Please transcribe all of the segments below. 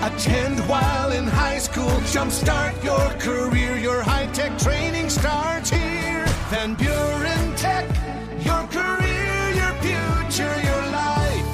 Attend while in high school. Jumpstart your career. Your high tech training starts here. Van Buren Tech. Your career, your future, your life.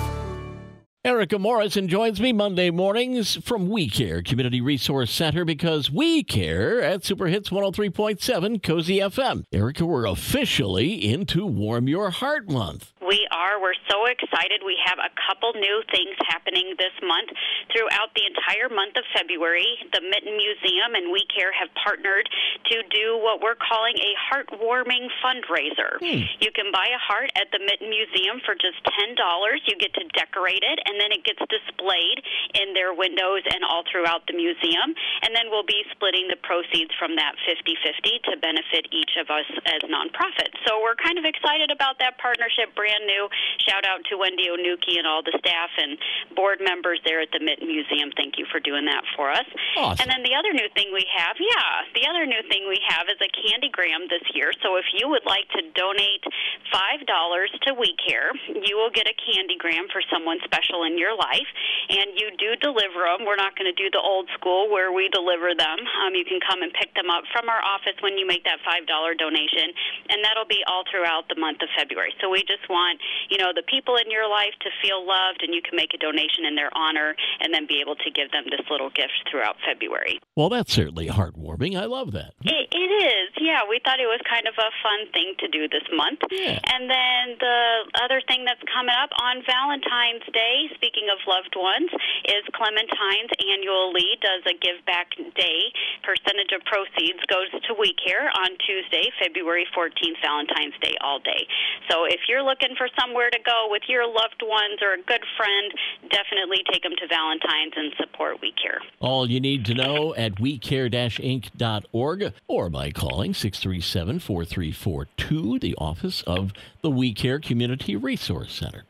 Erika Morrison joins me Monday mornings from We Care Community Resource Center because we care at Super Hits 103.7 COSY FM. Erika, we're officially into Warm Your Heart Month. We are. We're so excited. We have a couple new things happening this month. Throughout the entire month of February, the Mitten Museum and We Care have partnered to do what we're calling a heartwarming fundraiser. Hmm. You can buy a heart at the Mitten Museum for just $10. You get to decorate it, and then it gets displayed in their windows and all throughout the museum. And then we'll be splitting the proceeds from that 50 50 to benefit each of us as nonprofits. So we're kind of excited about that partnership, brand new. Shout out to Wendy Onuki and all the staff and board members there at the Mitten Museum. Thank you for doing that for us. Awesome. And then the other new thing we have, yeah, the other new thing we have is a candygram this year. So if you would like to donate $5 to We Care, you will get a candygram for someone special in your life. And you do deliver them. We're not going to do the old school where we deliver them. Um, you can come and pick them up from our office when you make that $5 donation. And that'll be all throughout the month of February. So we just want, you know, the people in your life to feel loved and you can make a donation in their honor and then be able to give them this little gift throughout February. Well, that's certainly heartwarming. I love that. It, it is, yeah. We thought it was kind of a fun thing to do this month. Yeah. And then the other thing that's coming up on Valentine's Day, speaking of loved ones, is Clementine's annually does a give back day. Percentage of proceeds goes to We Care on Tuesday, February 14th, Valentine's Day, all day. So if you're looking for somewhere to go with your loved ones or a good friend, definitely take them to Valentine's and support We Care. All you need to know at wecare-inc.org or by calling 637-4342, the office of the We Care Community Resource Center.